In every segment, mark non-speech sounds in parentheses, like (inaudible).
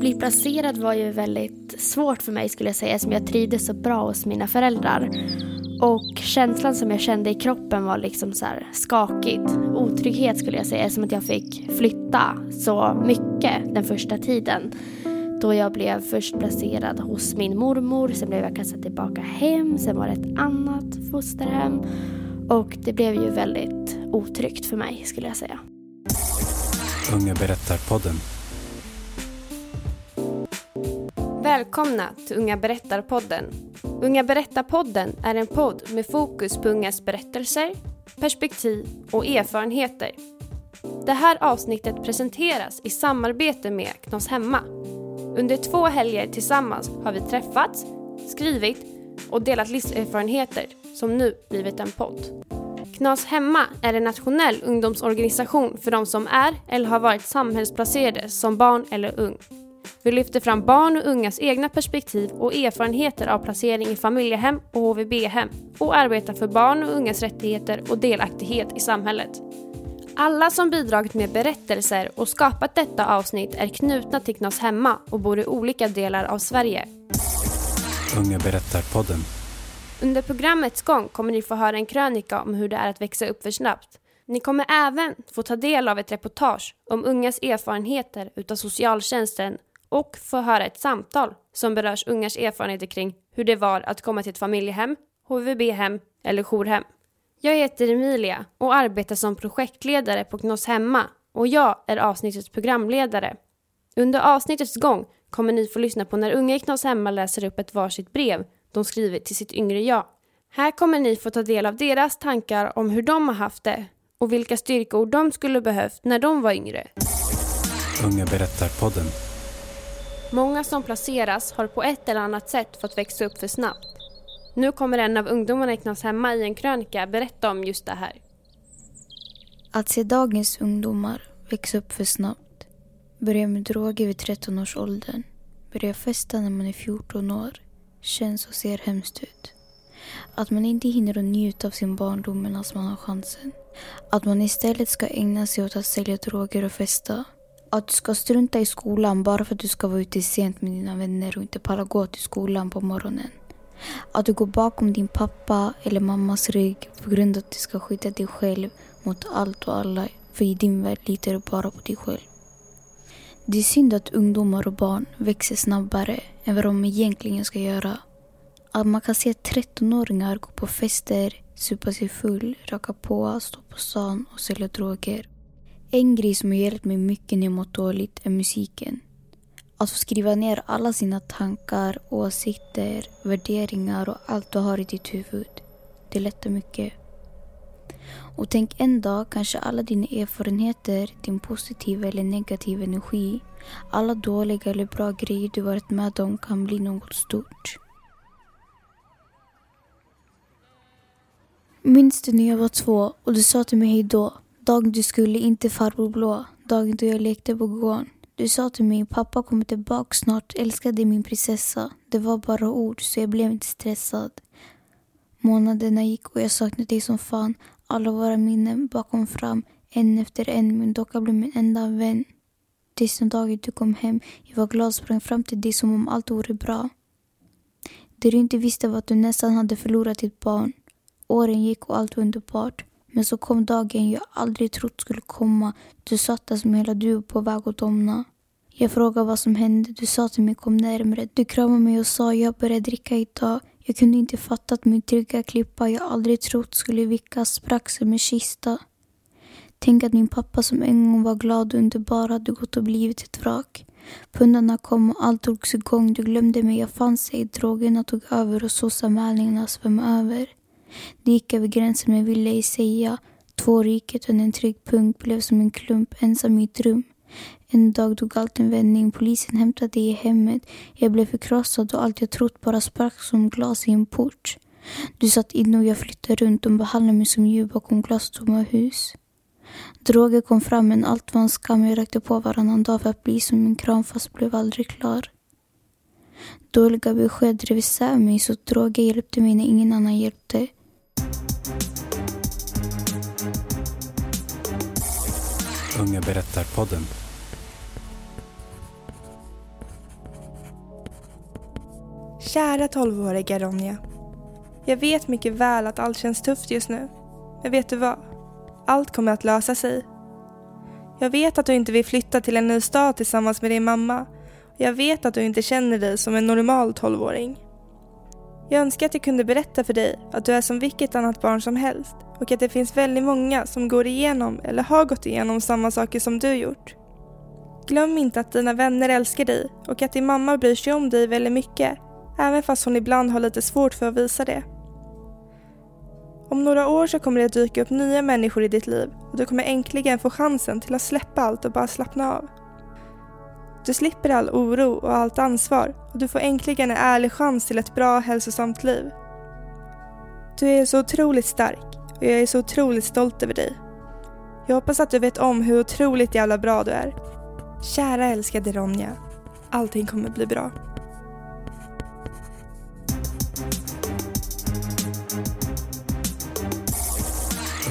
bli placerad var ju väldigt svårt för mig skulle jag säga som jag trivdes så bra hos mina föräldrar. Och känslan som jag kände i kroppen var liksom så här skakigt. Otrygghet skulle jag säga, som att jag fick flytta så mycket den första tiden. Då jag blev först placerad hos min mormor, sen blev jag kastad tillbaka hem, sen var det ett annat fosterhem. Och det blev ju väldigt otryggt för mig skulle jag säga. Unga berättar-podden. Välkomna till Unga berättar-podden. Unga berättar-podden är en podd med fokus på ungas berättelser, perspektiv och erfarenheter. Det här avsnittet presenteras i samarbete med Knas Hemma. Under två helger tillsammans har vi träffats, skrivit och delat livserfarenheter som nu blivit en podd. Knas Hemma är en nationell ungdomsorganisation för de som är eller har varit samhällsplacerade som barn eller ung. Vi lyfter fram barn och ungas egna perspektiv och erfarenheter av placering i familjehem och HVB-hem och arbetar för barn och ungas rättigheter och delaktighet i samhället. Alla som bidragit med berättelser och skapat detta avsnitt är knutna till Knas Hemma och bor i olika delar av Sverige. Unga berättar-podden. Under programmets gång kommer ni få höra en krönika om hur det är att växa upp för snabbt. Ni kommer även få ta del av ett reportage om ungas erfarenheter utav socialtjänsten och få höra ett samtal som berörs ungas erfarenheter kring hur det var att komma till ett familjehem, HVB-hem eller jourhem. Jag heter Emilia och arbetar som projektledare på Knos Hemma och jag är avsnittets programledare. Under avsnittets gång kommer ni få lyssna på när unga i Knos Hemma läser upp ett varsitt brev de skrivit till sitt yngre jag. Här kommer ni få ta del av deras tankar om hur de har haft det och vilka styrkeord de skulle behövt när de var yngre. Unga berättar-podden. Många som placeras har på ett eller annat sätt fått växa upp för snabbt. Nu kommer en av ungdomarna i Knas hemma i en krönika berätta om just det här. Att se dagens ungdomar växa upp för snabbt. Börja med droger vid 13 års åldern. Börja festa när man är 14 år. Känns och ser hemskt ut. Att man inte hinner att njuta av sin barndom medan man har chansen. Att man istället ska ägna sig åt att sälja droger och festa. Att du ska strunta i skolan bara för att du ska vara ute sent med dina vänner och inte palla gå till skolan på morgonen. Att du går bakom din pappa eller mammas rygg på grund av att du ska skydda dig själv mot allt och alla. För i din värld litar du bara på dig själv. Det är synd att ungdomar och barn växer snabbare än vad de egentligen ska göra. Att man kan se 13-åringar gå på fester, supa sig full, röka på, stå på stan och sälja droger. En grej som har hjälpt mig mycket när jag mått dåligt är musiken. Att få skriva ner alla sina tankar, åsikter, värderingar och allt du har i ditt huvud. Det lättar mycket. Och tänk en dag kanske alla dina erfarenheter, din positiva eller negativa energi, alla dåliga eller bra grejer du varit med om kan bli något stort. Minns du när jag var två och du sa till mig hejdå? Dagen du skulle inte farbror blå, dagen då jag lekte på gården. Du sa till mig, pappa kommer tillbaka snart, älskade min prinsessa. Det var bara ord, så jag blev inte stressad. Månaderna gick och jag saknade dig som fan. Alla våra minnen bakom fram, en efter en. Min docka blev min enda vän. Tills den dagen du kom hem, jag var glad och sprang fram till dig som om allt vore bra. Det du inte visste var att du nästan hade förlorat ditt barn. Åren gick och allt var underbart. Men så kom dagen jag aldrig trott skulle komma. Du satt där som hela du på väg att domna. Jag frågade vad som hände. Du sa till mig kom närmre. Du kramade mig och sa jag började dricka idag. Jag kunde inte fatta att min trygga klippa jag aldrig trott skulle vickas sprack som en kista. Tänk att min pappa som en gång var glad och underbar hade gått och blivit ett vrak. Pundarna kom och allt drogs igång. Du glömde mig, jag fanns ej. Drogerna tog över och SOS-anmälningarna svämmade över. Det gick över gränsen men ville ej säga. Två riket och en trygg punkt blev som en klump ensam i ett rum. En dag tog allt en vändning. Polisen hämtade i hemmet. Jag blev förkrossad och allt jag trott bara sprack som glas i en port. Du satt inne och jag flyttade runt. De behandlade mig som djur bakom glastomma hus. Droger kom fram men allt var en skam. Jag rökte på varannan dag för att bli som en kram fast blev aldrig klar. Dåliga besked drev isär mig så droger hjälpte mig när ingen annan hjälpte. Unga berättar-podden. Kära tolvåriga Ronja. Jag vet mycket väl att allt känns tufft just nu. Men vet du vad? Allt kommer att lösa sig. Jag vet att du inte vill flytta till en ny stad tillsammans med din mamma. Jag vet att du inte känner dig som en normal tolvåring. Jag önskar att jag kunde berätta för dig att du är som vilket annat barn som helst och att det finns väldigt många som går igenom eller har gått igenom samma saker som du gjort. Glöm inte att dina vänner älskar dig och att din mamma bryr sig om dig väldigt mycket, även fast hon ibland har lite svårt för att visa det. Om några år så kommer det att dyka upp nya människor i ditt liv och du kommer äntligen få chansen till att släppa allt och bara slappna av. Du slipper all oro och allt ansvar och du får äntligen en ärlig chans till ett bra hälsosamt liv. Du är så otroligt stark och jag är så otroligt stolt över dig. Jag hoppas att du vet om hur otroligt jävla bra du är. Kära älskade Ronja, allting kommer bli bra.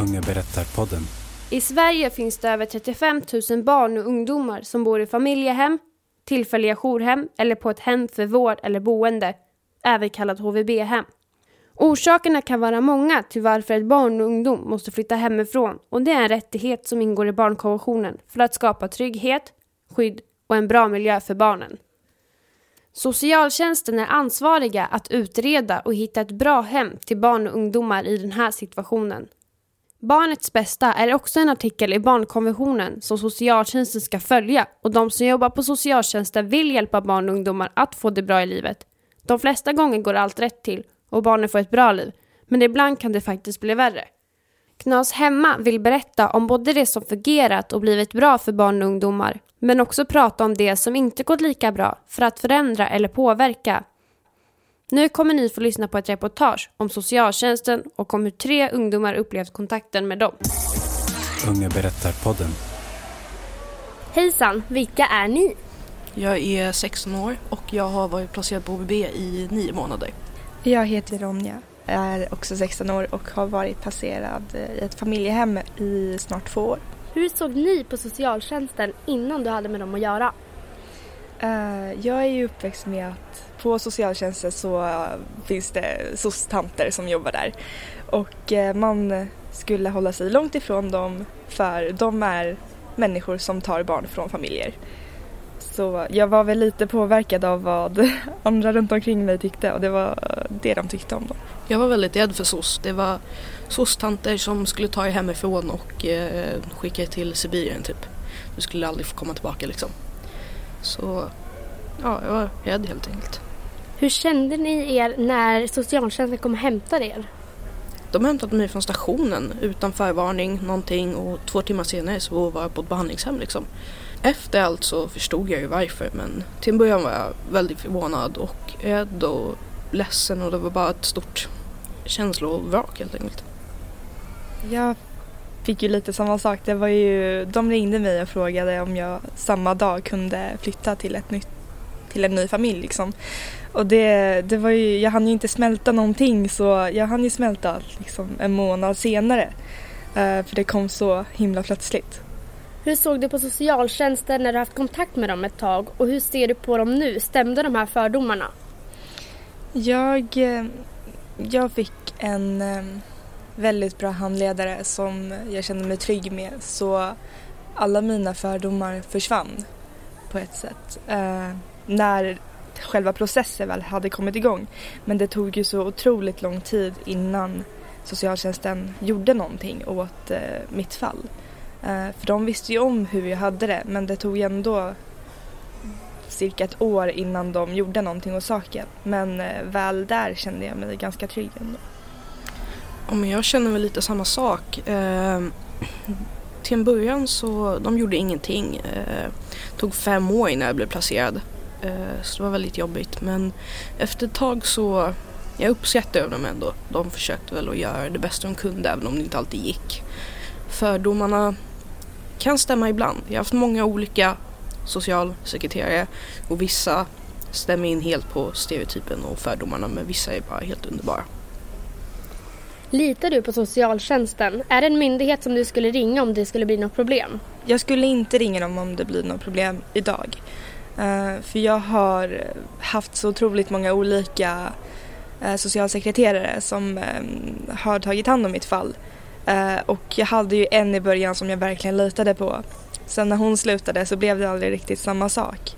Unga berättar-podden. I Sverige finns det över 35 000 barn och ungdomar som bor i familjehem, tillfälliga jourhem eller på ett hem för vård eller boende, även kallat HVB-hem. Orsakerna kan vara många till varför ett barn och ungdom måste flytta hemifrån och det är en rättighet som ingår i barnkonventionen för att skapa trygghet, skydd och en bra miljö för barnen. Socialtjänsten är ansvariga att utreda och hitta ett bra hem till barn och ungdomar i den här situationen. Barnets bästa är också en artikel i barnkonventionen som socialtjänsten ska följa och de som jobbar på socialtjänsten vill hjälpa barn och ungdomar att få det bra i livet. De flesta gånger går allt rätt till och barnen får ett bra liv, men ibland kan det faktiskt bli värre. Knas Hemma vill berätta om både det som fungerat och blivit bra för barn och ungdomar, men också prata om det som inte gått lika bra för att förändra eller påverka. Nu kommer ni få lyssna på ett reportage om socialtjänsten och om hur tre ungdomar upplevt kontakten med dem. Unga berättar-podden. Hejsan, vilka är ni? Jag är 16 år och jag har varit placerad på HVB i nio månader. Jag heter Ronja, är också 16 år och har varit placerad i ett familjehem i snart två år. Hur såg ni på socialtjänsten innan du hade med dem att göra? Eh, jag är ju uppväxt med att på socialtjänsten så eh, finns det SOS-tanter som jobbar där. Och eh, man skulle hålla sig långt ifrån dem för de är människor som tar barn från familjer. Så jag var väl lite påverkad av vad (laughs) andra runt omkring mig tyckte och det var det de tyckte om dem. Jag var väldigt rädd för SOS. Det var SOS-tanter som skulle ta er hemifrån och eh, skicka er till Sibirien typ. Du skulle aldrig få komma tillbaka liksom. Så ja, jag var rädd helt enkelt. Hur kände ni er när socialtjänsten kom och hämtade er? De hämtade mig från stationen utan förvarning någonting och två timmar senare så var jag på ett behandlingshem liksom. Efter allt så förstod jag ju varför men till en början var jag väldigt förvånad och rädd och ledsen och det var bara ett stort känslovrak helt enkelt. Jag fick ju lite samma sak. Det var ju, de ringde mig och frågade om jag samma dag kunde flytta till, ett nytt, till en ny familj. Liksom. Och det, det var ju, jag hann ju inte smälta någonting så jag hann ju smälta liksom, en månad senare. Uh, för det kom så himla plötsligt. Hur såg du på socialtjänsten när du haft kontakt med dem ett tag och hur ser du på dem nu? Stämde de här fördomarna? Jag, eh, jag fick en eh, väldigt bra handledare som jag kände mig trygg med så alla mina fördomar försvann på ett sätt. Eh, när själva processen väl hade kommit igång. Men det tog ju så otroligt lång tid innan socialtjänsten gjorde någonting åt eh, mitt fall. Eh, för de visste ju om hur jag hade det men det tog ändå cirka ett år innan de gjorde någonting åt saken. Men eh, väl där kände jag mig ganska trygg ändå. Ja, men jag känner väl lite samma sak. Eh, till en början så de gjorde ingenting. Eh, tog fem år innan jag blev placerad. Eh, så det var väldigt jobbigt. Men efter ett tag så jag uppskattade dem ändå. De försökte väl att göra det bästa de kunde även om det inte alltid gick. Fördomarna kan stämma ibland. Jag har haft många olika socialsekreterare och vissa stämmer in helt på stereotypen och fördomarna men vissa är bara helt underbara. Litar du på socialtjänsten? Är det en myndighet som du skulle ringa om det skulle bli något problem? Jag skulle inte ringa dem om det blir något problem idag. Eh, för jag har haft så otroligt många olika eh, socialsekreterare som eh, har tagit hand om mitt fall. Eh, och jag hade ju en i början som jag verkligen litade på. Sen när hon slutade så blev det aldrig riktigt samma sak.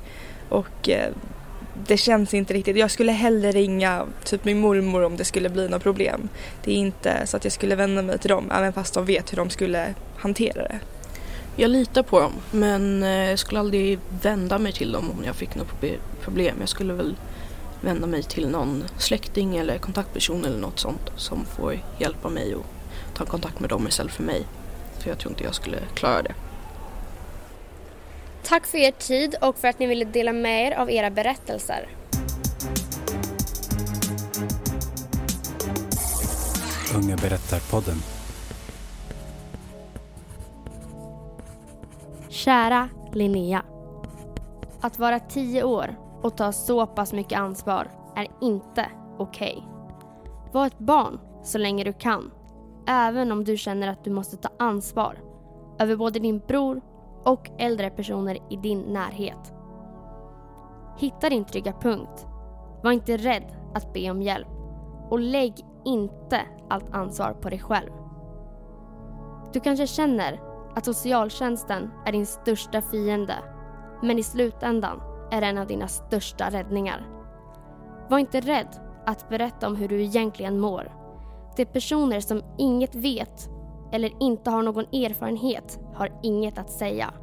Och eh, det känns inte riktigt. Jag skulle hellre ringa typ min mormor om det skulle bli något problem. Det är inte så att jag skulle vända mig till dem även fast de vet hur de skulle hantera det. Jag litar på dem men eh, jag skulle aldrig vända mig till dem om jag fick något problem. Jag skulle väl vända mig till någon släkting eller kontaktperson eller något sånt som får hjälpa mig och ta kontakt med dem istället för mig. För jag tror inte jag skulle klara det. Tack för er tid och för att ni ville dela med er av era berättelser. Unga berättar-podden. Kära Linnea. Att vara tio år och ta så pass mycket ansvar är inte okej. Var ett barn så länge du kan. Även om du känner att du måste ta ansvar över både din bror och äldre personer i din närhet. Hitta din trygga punkt. Var inte rädd att be om hjälp. Och lägg inte allt ansvar på dig själv. Du kanske känner att socialtjänsten är din största fiende. Men i slutändan är det en av dina största räddningar. Var inte rädd att berätta om hur du egentligen mår. De personer som inget vet eller inte har någon erfarenhet har inget att säga.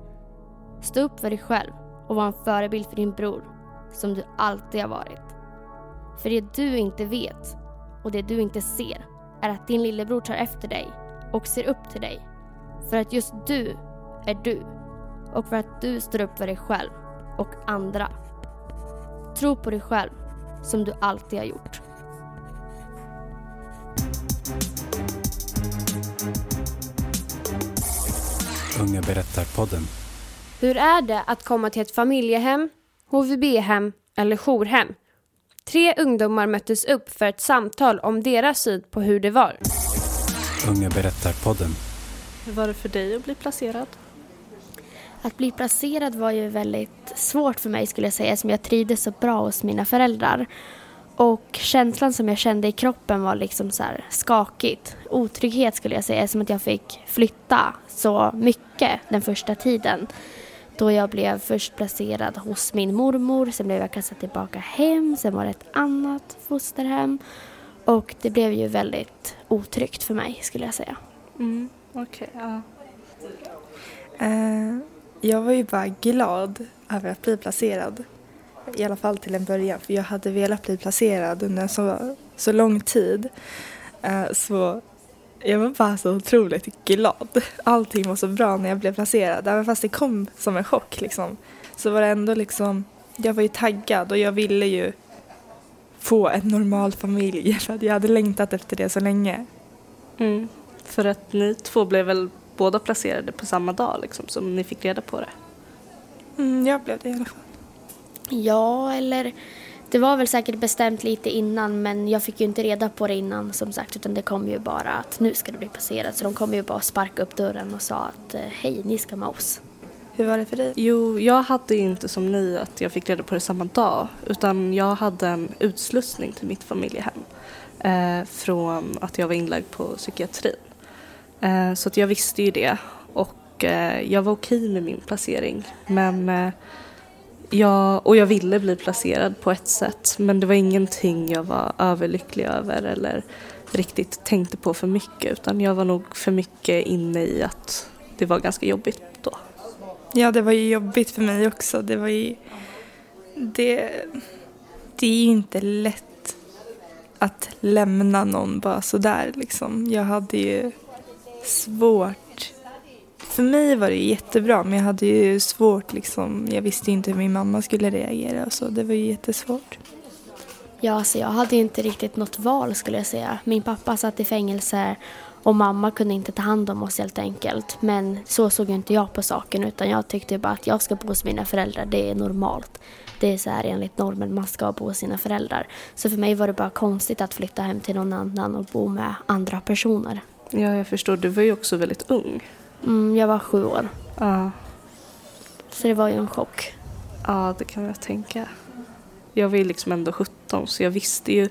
Stå upp för dig själv och var en förebild för din bror, som du alltid har varit. För det du inte vet och det du inte ser är att din lillebror tar efter dig och ser upp till dig. För att just du är du och för att du står upp för dig själv och andra. Tro på dig själv som du alltid har gjort. Unga berättar-podden. Hur är det att komma till ett familjehem, HVB-hem eller jourhem? Tre ungdomar möttes upp för ett samtal om deras syn på hur det var. Unga berättar-podden. Hur var det för dig att bli placerad? Att bli placerad var ju väldigt svårt för mig skulle jag säga som jag trivdes så bra hos mina föräldrar. Och känslan som jag kände i kroppen var liksom så här skakigt. Otrygghet skulle jag säga, som att jag fick flytta så mycket den första tiden. Då jag blev först placerad hos min mormor, sen blev jag kastad tillbaka hem, sen var det ett annat fosterhem. Och det blev ju väldigt otryggt för mig skulle jag säga. Mm, okej. ja. Uh, jag var ju bara glad över att bli placerad. I alla fall till en början, för jag hade velat bli placerad under så, så lång tid. Eh, så jag var bara så otroligt glad. Allting var så bra när jag blev placerad. Även fast det kom som en chock liksom. Så var det ändå liksom, jag var ju taggad och jag ville ju få en normal familj. (laughs) För att jag hade längtat efter det så länge. Mm. För att ni två blev väl båda placerade på samma dag liksom, som ni fick reda på det? Mm, jag blev det i alla fall. Ja, eller det var väl säkert bestämt lite innan men jag fick ju inte reda på det innan som sagt utan det kom ju bara att nu ska du bli placerad så de kom ju bara sparka upp dörren och sa att eh, hej, ni ska med oss. Hur var det för dig? Jo, jag hade ju inte som ni att jag fick reda på det samma dag utan jag hade en utslussning till mitt familjehem eh, från att jag var inlagd på psykiatrin. Eh, så att jag visste ju det och eh, jag var okej med min placering men Ja, och jag ville bli placerad på ett sätt men det var ingenting jag var överlycklig över eller riktigt tänkte på för mycket utan jag var nog för mycket inne i att det var ganska jobbigt då. Ja, det var ju jobbigt för mig också. Det var ju... Det, det är ju inte lätt att lämna någon bara sådär liksom. Jag hade ju svårt... För mig var det jättebra, men jag hade ju svårt liksom. Jag visste ju inte hur min mamma skulle reagera och så. Det var ju jättesvårt. Ja, alltså jag hade ju inte riktigt något val skulle jag säga. Min pappa satt i fängelse och mamma kunde inte ta hand om oss helt enkelt. Men så såg ju inte jag på saken utan jag tyckte bara att jag ska bo hos mina föräldrar, det är normalt. Det är så här enligt normen, man ska bo hos sina föräldrar. Så för mig var det bara konstigt att flytta hem till någon annan och bo med andra personer. Ja, jag förstår. Du var ju också väldigt ung. Mm, jag var sju år, Ja. så det var ju en chock. Ja, det kan jag tänka. Jag var ju liksom ändå 17 så jag visste ju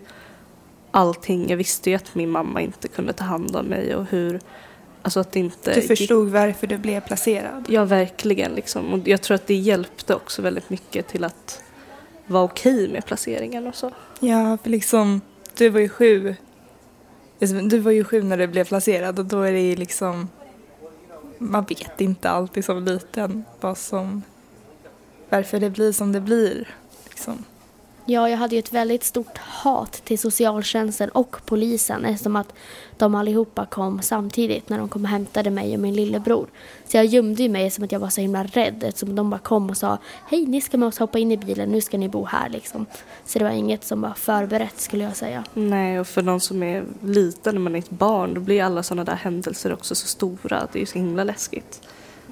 allting. Jag visste ju att min mamma inte kunde ta hand om mig och hur, alltså att inte Du förstod varför du blev placerad? Ja, verkligen liksom. Och jag tror att det hjälpte också väldigt mycket till att vara okej med placeringen och så. Ja, för liksom, du var ju sju. Du var ju sju när du blev placerad och då är det ju liksom, man vet inte alltid som liten vad som, varför det blir som det blir. Liksom. Ja, jag hade ju ett väldigt stort hat till socialtjänsten och polisen eftersom att de allihopa kom samtidigt när de kom och hämtade mig och min lillebror. Så jag gömde ju mig som att jag var så himla rädd eftersom de bara kom och sa Hej, ni ska med oss hoppa in i bilen, nu ska ni bo här liksom. Så det var inget som var förberett skulle jag säga. Nej, och för någon som är liten när man är ett barn då blir alla sådana där händelser också så stora. Det är ju så himla läskigt.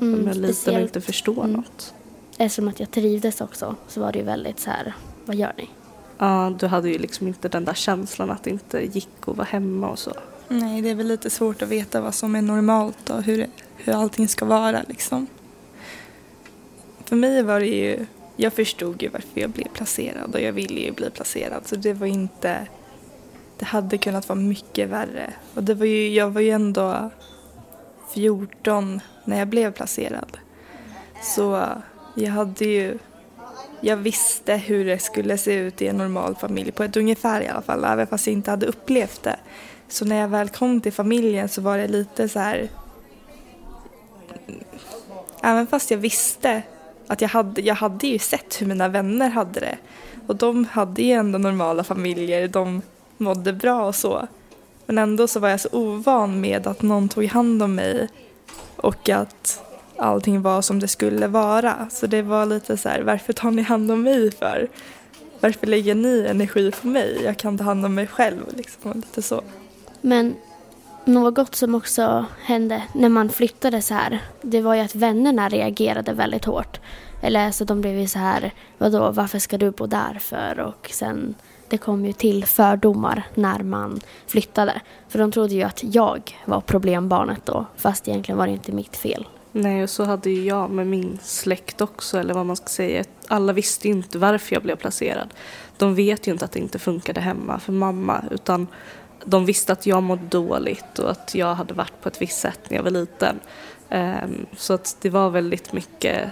Mm, när man är liten och inte förstår mm. något. Eftersom att jag trivdes också så var det ju väldigt så här, vad gör ni? Ja, du hade ju liksom inte den där känslan att det inte gick att vara hemma och så. Nej, det är väl lite svårt att veta vad som är normalt och hur, hur allting ska vara liksom. För mig var det ju, jag förstod ju varför jag blev placerad och jag ville ju bli placerad så det var inte, det hade kunnat vara mycket värre. Och det var ju, jag var ju ändå 14 när jag blev placerad. Så jag hade ju, jag visste hur det skulle se ut i en normal familj, på ett ungefär i alla fall, även fast jag inte hade upplevt det. Så när jag väl kom till familjen så var det lite så här... Även fast jag visste att jag hade, jag hade ju sett hur mina vänner hade det. Och de hade ju ändå normala familjer, de mådde bra och så. Men ändå så var jag så ovan med att någon tog hand om mig och att allting var som det skulle vara. Så det var lite så här, varför tar ni hand om mig för? Varför lägger ni energi på mig? Jag kan ta hand om mig själv liksom, lite så. Men något som också hände när man flyttade så här, det var ju att vännerna reagerade väldigt hårt. Eller så de blev ju så här, vadå, varför ska du bo där för? Och sen, det kom ju till fördomar när man flyttade. För de trodde ju att jag var problembarnet då, fast egentligen var det inte mitt fel. Nej, och så hade ju jag med min släkt också, eller vad man ska säga. Alla visste ju inte varför jag blev placerad. De vet ju inte att det inte funkade hemma för mamma, utan de visste att jag mådde dåligt och att jag hade varit på ett visst sätt när jag var liten. Ehm, så att det var väldigt mycket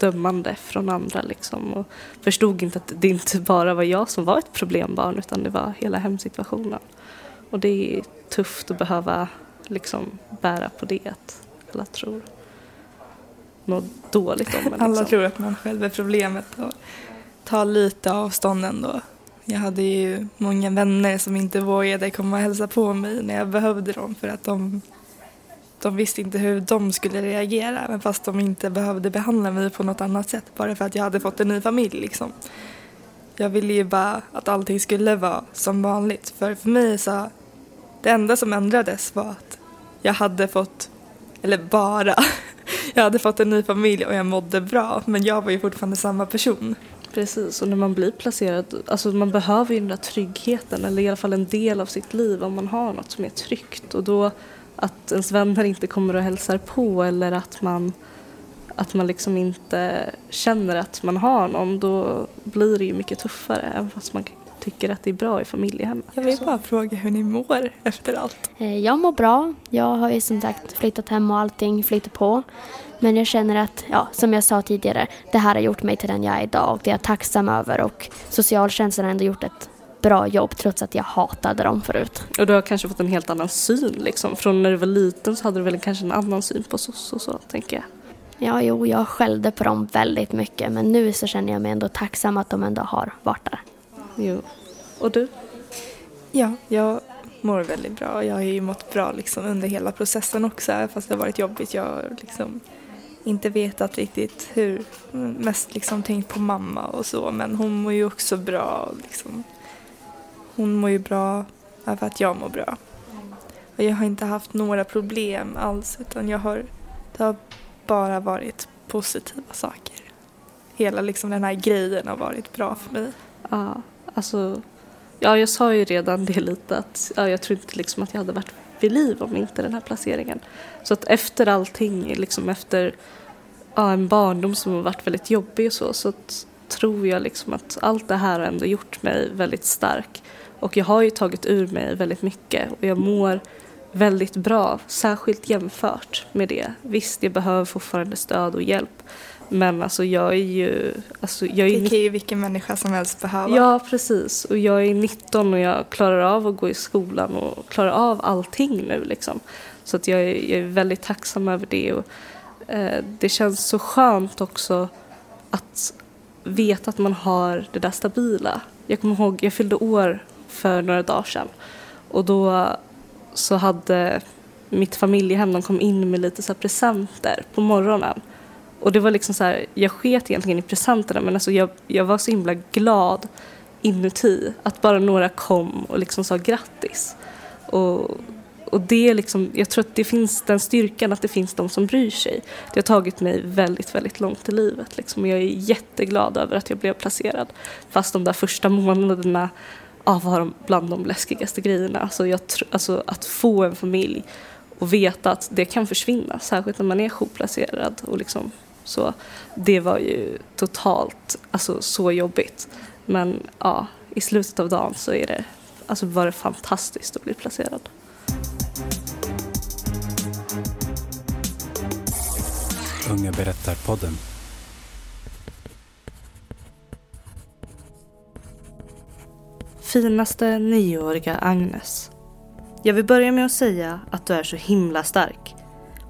dömande från andra liksom och förstod inte att det inte bara var jag som var ett problembarn utan det var hela hemsituationen. Och det är tufft att behöva liksom bära på det att alla tror något dåligt om en. Liksom. Alla tror att man själv är problemet och tar lite avstånd ändå. Jag hade ju många vänner som inte vågade komma och hälsa på mig när jag behövde dem för att de, de visste inte hur de skulle reagera även fast de inte behövde behandla mig på något annat sätt bara för att jag hade fått en ny familj liksom. Jag ville ju bara att allting skulle vara som vanligt för för mig så det enda som ändrades var att jag hade fått, eller bara, (laughs) (laughs) jag hade fått en ny familj och jag mådde bra men jag var ju fortfarande samma person. Precis, och när man blir placerad, alltså man behöver ju den där tryggheten eller i alla fall en del av sitt liv om man har något som är tryggt och då att ens vänner inte kommer och hälsar på eller att man att man liksom inte känner att man har någon då blir det ju mycket tuffare även fast man tycker att det är bra i familjehemmet. Jag vill bara fråga hur ni mår efter allt. Eh, Jag mår bra. Jag har ju som sagt flyttat hem och allting flyter på. Men jag känner att, ja, som jag sa tidigare, det här har gjort mig till den jag är idag och det är jag tacksam över och socialtjänsten har ändå gjort ett bra jobb trots att jag hatade dem förut. Och du har kanske fått en helt annan syn liksom. Från när du var liten så hade du väl kanske en annan syn på SOS och så tänker jag. Ja, jo, jag skällde på dem väldigt mycket men nu så känner jag mig ändå tacksam att de ändå har varit där. Jo. Och du? Ja, jag mår väldigt bra. Jag har ju mått bra liksom under hela processen också fast det har varit jobbigt. Jag har liksom inte vetat riktigt hur, mest liksom tänkt på mamma och så men hon mår ju också bra liksom. Hon mår ju bra för att jag mår bra. Och jag har inte haft några problem alls utan jag har, det har bara varit positiva saker. Hela liksom den här grejen har varit bra för mig. Ja, alltså, ja, jag sa ju redan det lite att ja, jag tror inte liksom att jag hade varit vid liv om inte den här placeringen. Så att efter allting, liksom efter ja, en barndom som har varit väldigt jobbig och så, så att, tror jag liksom att allt det här har ändå gjort mig väldigt stark. Och jag har ju tagit ur mig väldigt mycket och jag mår väldigt bra, särskilt jämfört med det. Visst, jag behöver fortfarande stöd och hjälp. Men alltså jag är ju... Alltså jag är Det kan ju vilken människa som helst behöva. Ja, precis. Och jag är 19 och jag klarar av att gå i skolan och klarar av allting nu liksom. Så att jag, är, jag är väldigt tacksam över det. Och, eh, det känns så skönt också att veta att man har det där stabila. Jag kommer ihåg, jag fyllde år för några dagar sedan. Och då så hade mitt familjehem, de kom in med lite så presenter på morgonen. Och det var liksom så här, jag sket egentligen i presenterna men alltså jag, jag var så himla glad inuti att bara några kom och liksom sa grattis. Och, och det är liksom, jag tror att det finns den styrkan att det finns de som bryr sig. Det har tagit mig väldigt, väldigt långt i livet liksom. Jag är jätteglad över att jag blev placerad. Fast de där första månaderna ja, var bland de läskigaste grejerna. Alltså, jag, alltså att få en familj och veta att det kan försvinna, särskilt när man är jourplacerad. Och liksom, så, det var ju totalt alltså, så jobbigt. Men ja, i slutet av dagen så är det, alltså, var det fantastiskt att bli placerad. Unga berättar-podden. Finaste nioåriga Agnes. Jag vill börja med att säga att du är så himla stark.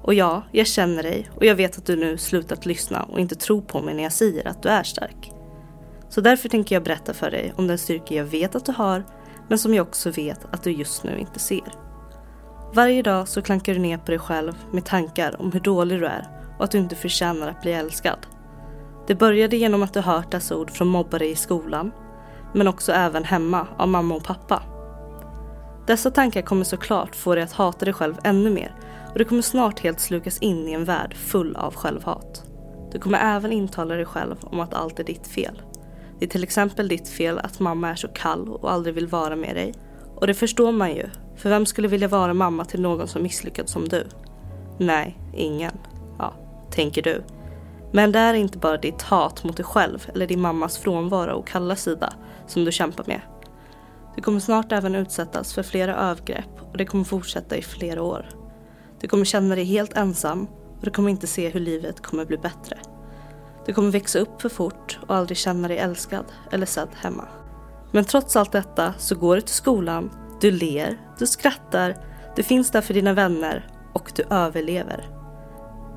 Och ja, jag känner dig och jag vet att du nu slutat lyssna och inte tror på mig när jag säger att du är stark. Så därför tänker jag berätta för dig om den styrka jag vet att du har men som jag också vet att du just nu inte ser. Varje dag så klankar du ner på dig själv med tankar om hur dålig du är och att du inte förtjänar att bli älskad. Det började genom att du hört dessa ord från mobbare i skolan men också även hemma av mamma och pappa. Dessa tankar kommer såklart få dig att hata dig själv ännu mer och du kommer snart helt slukas in i en värld full av självhat. Du kommer även intala dig själv om att allt är ditt fel. Det är till exempel ditt fel att mamma är så kall och aldrig vill vara med dig. Och det förstår man ju, för vem skulle vilja vara mamma till någon som misslyckats som du? Nej, ingen. Ja, tänker du. Men det är inte bara ditt hat mot dig själv eller din mammas frånvaro och kalla sida som du kämpar med. Du kommer snart även utsättas för flera övergrepp och det kommer fortsätta i flera år. Du kommer känna dig helt ensam och du kommer inte se hur livet kommer bli bättre. Du kommer växa upp för fort och aldrig känna dig älskad eller sedd hemma. Men trots allt detta så går du till skolan, du ler, du skrattar, du finns där för dina vänner och du överlever.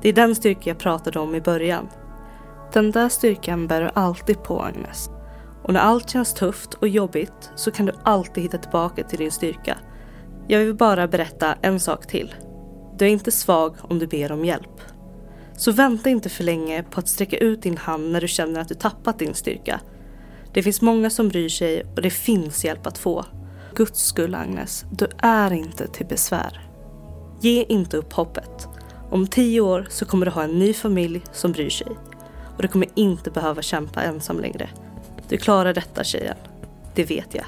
Det är den styrka jag pratade om i början. Den där styrkan bär du alltid på Agnes. Och när allt känns tufft och jobbigt så kan du alltid hitta tillbaka till din styrka. Jag vill bara berätta en sak till. Du är inte svag om du ber om hjälp. Så vänta inte för länge på att sträcka ut din hand när du känner att du tappat din styrka. Det finns många som bryr sig och det finns hjälp att få. Guds skull Agnes, du är inte till besvär. Ge inte upp hoppet. Om tio år så kommer du ha en ny familj som bryr sig. Och du kommer inte behöva kämpa ensam längre. Du klarar detta tjejen. Det vet jag.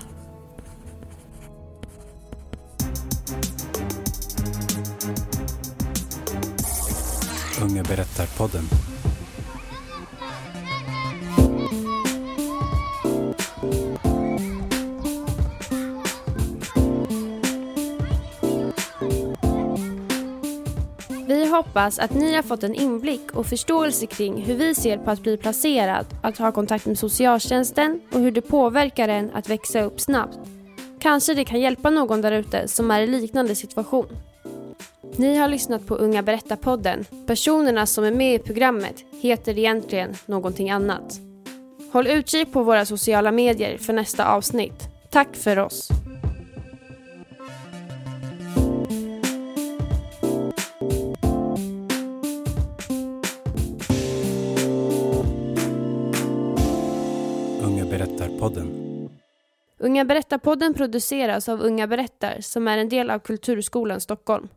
Unga berättar-podden. Vi hoppas att ni har fått en inblick och förståelse kring hur vi ser på att bli placerad, att ha kontakt med socialtjänsten och hur det påverkar en att växa upp snabbt. Kanske det kan hjälpa någon där ute som är i liknande situation. Ni har lyssnat på Unga Berättar-podden. Personerna som är med i programmet heter egentligen någonting annat. Håll utkik på våra sociala medier för nästa avsnitt. Tack för oss! Unga berättar-podden. Unga Berättar-podden produceras av Unga Berättar som är en del av Kulturskolan Stockholm.